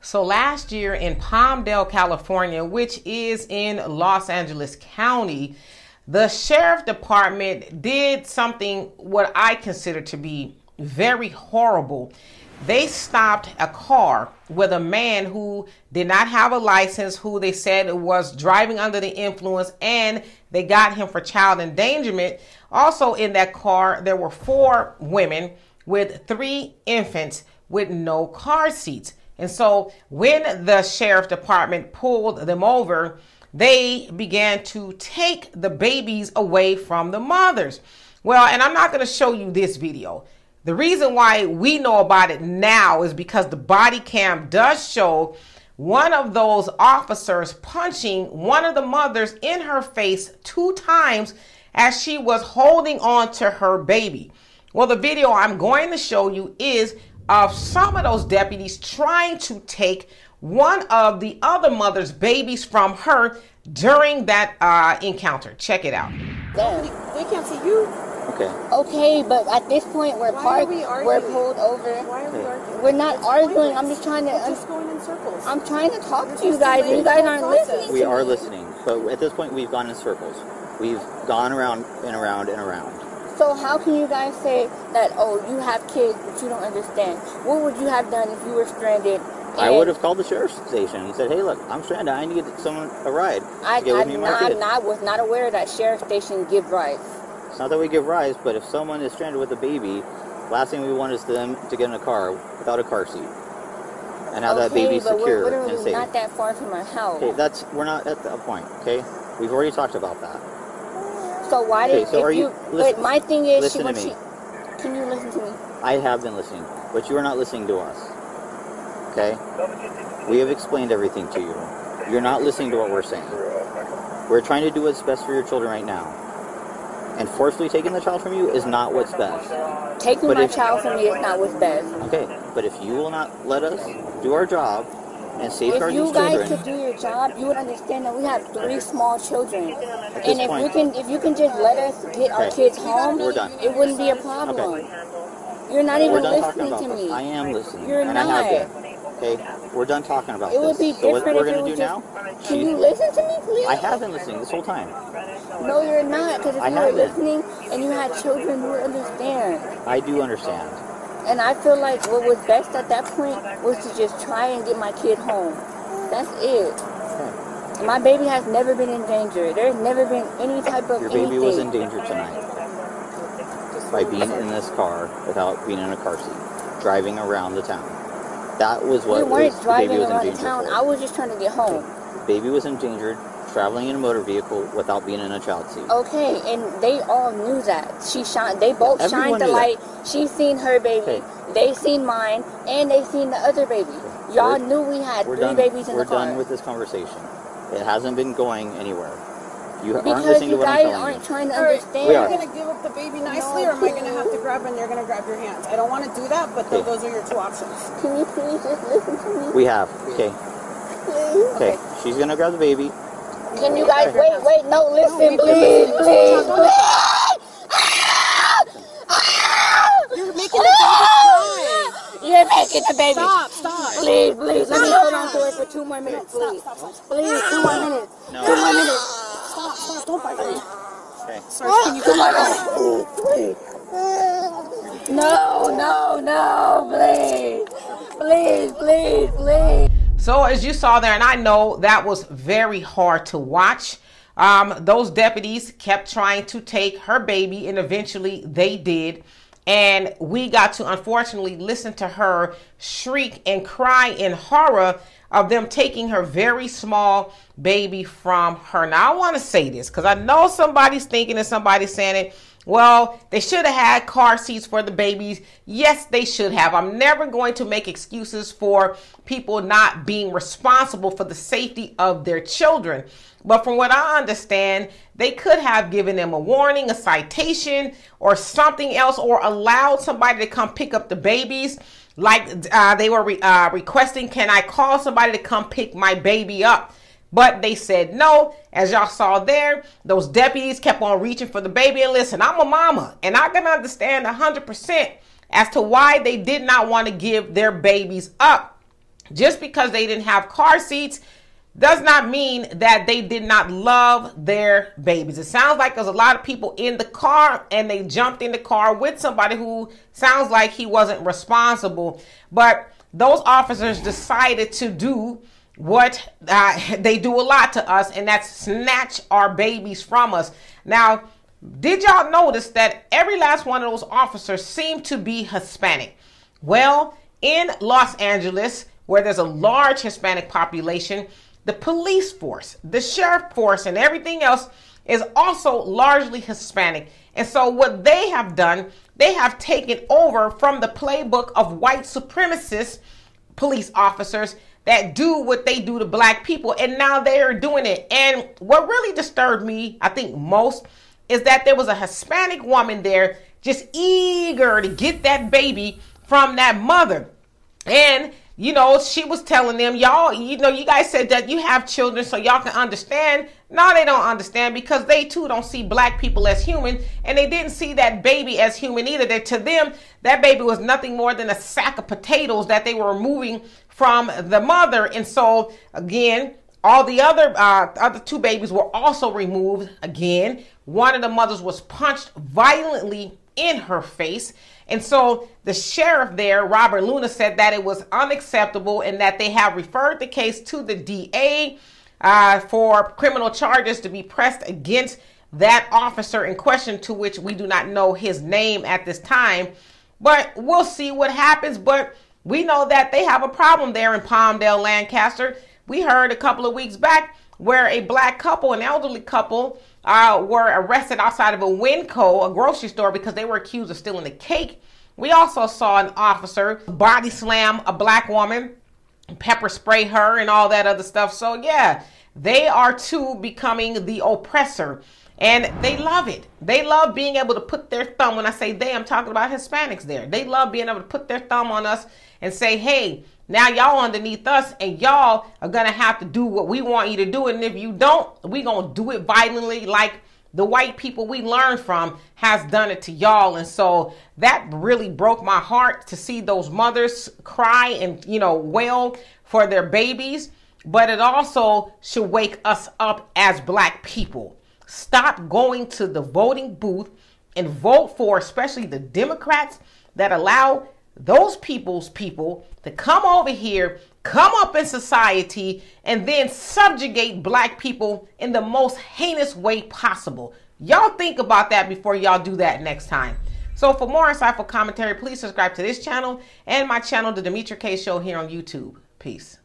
So last year in Palmdale, California, which is in Los Angeles County, the sheriff department did something what I consider to be very horrible. They stopped a car with a man who did not have a license, who they said was driving under the influence, and they got him for child endangerment. Also, in that car, there were four women with three infants with no car seats. And so when the sheriff department pulled them over, they began to take the babies away from the mothers. Well, and I'm not going to show you this video. The reason why we know about it now is because the body cam does show one of those officers punching one of the mothers in her face two times as she was holding on to her baby. Well, the video I'm going to show you is of some of those deputies trying to take one of the other mother's babies from her during that uh, encounter. Check it out. They can't see you. Okay. Okay, but at this point we're Why are parked. We we're pulled over. Why are we arguing? We're not arguing. I'm just trying to. We're just going in circles. I'm trying to talk to you guys, and you guys aren't listening. We are listening, but at this point we've gone in circles. We've gone around and around and around. So how can you guys say that? Oh, you have kids, but you don't understand. What would you have done if you were stranded? I would have called the sheriff's station and said, "Hey, look, I'm stranded. I need someone a ride I, to get with I, not, kid." not, was not aware that sheriff station give rides. It's not that we give rides, but if someone is stranded with a baby, last thing we want is them to get in a car without a car seat and have that okay, baby but secure and safe. not that far from our house. Okay, that's we're not at that point. Okay, we've already talked about that. So why Okay, did so if are you? you- but listen- my thing is, she, to me. she, can you listen to me? I have been listening, but you are not listening to us. Okay? We have explained everything to you. You're not listening to what we're saying. We're trying to do what's best for your children right now. And forcefully taking the child from you is not what's best. Taking But my if- child from me is not what's best. Okay, but if you will not let us do our job and safeguard If you these guys children, could do your job, you would understand that we have three small children. And if point- you can, if you can just let us get our kids home, it wouldn't be a problem. You're not even listening to this. me. I am listening. You're not. Okay? We're done talking about It this. would be so what we're gonna do was now? just. Can you listen to me, please? I have been listening this whole time. No, you're not. Because if I you were listening and you had children, you would understand. I do understand. And I feel like what was best at that point was to just try and get my kid home. That's it. Okay. My baby has never been in danger. There's never been any type of Your baby anything. was in danger tonight by being in this car without being in a car seat, driving around the town. That was what we weren't was, the driving baby was in around the town. for. I was just trying to get home. Baby was endangered traveling in a motor vehicle without being in a child seat. Okay, and they all knew that. She shined. They both Everyone shined the knew that. light. She seen her baby. Okay. They seen mine, and they seen the other baby. Y'all We're- knew we had three done. babies in We're the car. done with this conversation. It hasn't been going anywhere. You aren't because listening you to what I'm guys telling aren't you. trying to All right, understand. We Are are. you gonna give up the baby nicely, or am I gonna have to grab and you're gonna grab your hands? I don't want to do that, but Okay. those are your two options. Can you please just listen to me? We have. Okay. please? Okay. She's gonna grab the baby. Can you guys wait? Wait, no, listen, please, please, please. You're making the baby cry. You're making the baby. Stop, stop. Please, please, let me hold on to her for two more minutes, please. Please, two more minutes. No. Two more minutes. Stop, stop. Don't bite me. Okay. Sorry, can you come on? No, no, no, please. Please, please, please. So as you saw there, and I know that was very hard to watch. Um, those deputies kept trying to take her baby, and eventually they did. And we got to unfortunately listen to her shriek and cry in horror of them taking her very small baby from her. Now, I want to say this because I know somebody's thinking and somebody's saying it. Well, they should have had car seats for the babies. Yes, they should have. I'm never going to make excuses for people not being responsible for the safety of their children. But from what I understand, they could have given them a warning, a citation, or something else, or allowed somebody to come pick up the babies. Like uh, they were re- uh, requesting, can I call somebody to come pick my baby up? But they said no. As y'all saw there, those deputies kept on reaching for the baby. And listen, I'm a mama, and I can understand 100% as to why they did not want to give their babies up. just because they didn't have car seats does not mean that they did not love their babies. It sounds like there's a lot of people in the car and they jumped in the car with somebody who sounds like he wasn't responsible. But those officers decided to do what uh, they do a lot to us, and that's snatch our babies from us. Now, did y'all notice that every last one of those officers seemed to be Hispanic? Well, in Los Angeles, where there's a large Hispanic population, the police force, the sheriff force, and everything else is also largely Hispanic. And so, what they have done, they have taken over from the playbook of white supremacist police officers that do what they do to black people. And now they are doing it. And what really disturbed me, I think most, is that there was a Hispanic woman there just eager to get that baby from that mother. And you know, she was telling them, y'all, you know, you guys said that you have children so y'all can understand. No, they don't understand because they too don't see black people as human and they didn't see that baby as human either. That to them, that baby was nothing more than a sack of potatoes that they were removing from the mother. And so, again, all the other uh, other two babies were also removed again. One of the mothers was punched violently in her face. And so the sheriff there, Robert Luna, said that it was unacceptable and that they have referred the case to the DA uh, for criminal charges to be pressed against that officer in question, to which we do not know his name at this time. But we'll see what happens. But we know that they have a problem there in Palmdale, Lancaster. We heard a couple of weeks back where a black couple, an elderly couple, uh, were arrested outside of a Winco, a grocery store, because they were accused of stealing a cake. We also saw an officer body slam a black woman, pepper spray her, and all that other stuff. So, yeah, they are too becoming the oppressor. And they love it. They love being able to put their thumb. When I say they, I'm talking about Hispanics there. They love being able to put their thumb on us and say, hey, now y'all underneath us and y'all are gonna have to do what we want you to do. And if you don't, we gonna do it violently like the white people we learned from has done it to y'all. And so that really broke my heart to see those mothers cry and, you know, wail for their babies. But it also should wake us up as black people. Stop going to the voting booth and vote for, especially the Democrats that allow those people's people to come over here, come up in society, and then subjugate black people in the most heinous way possible. Y'all think about that before y'all do that next time. So for more insightful commentary, please subscribe to this channel and my channel, The Demetra Kaye Show here on YouTube. Peace.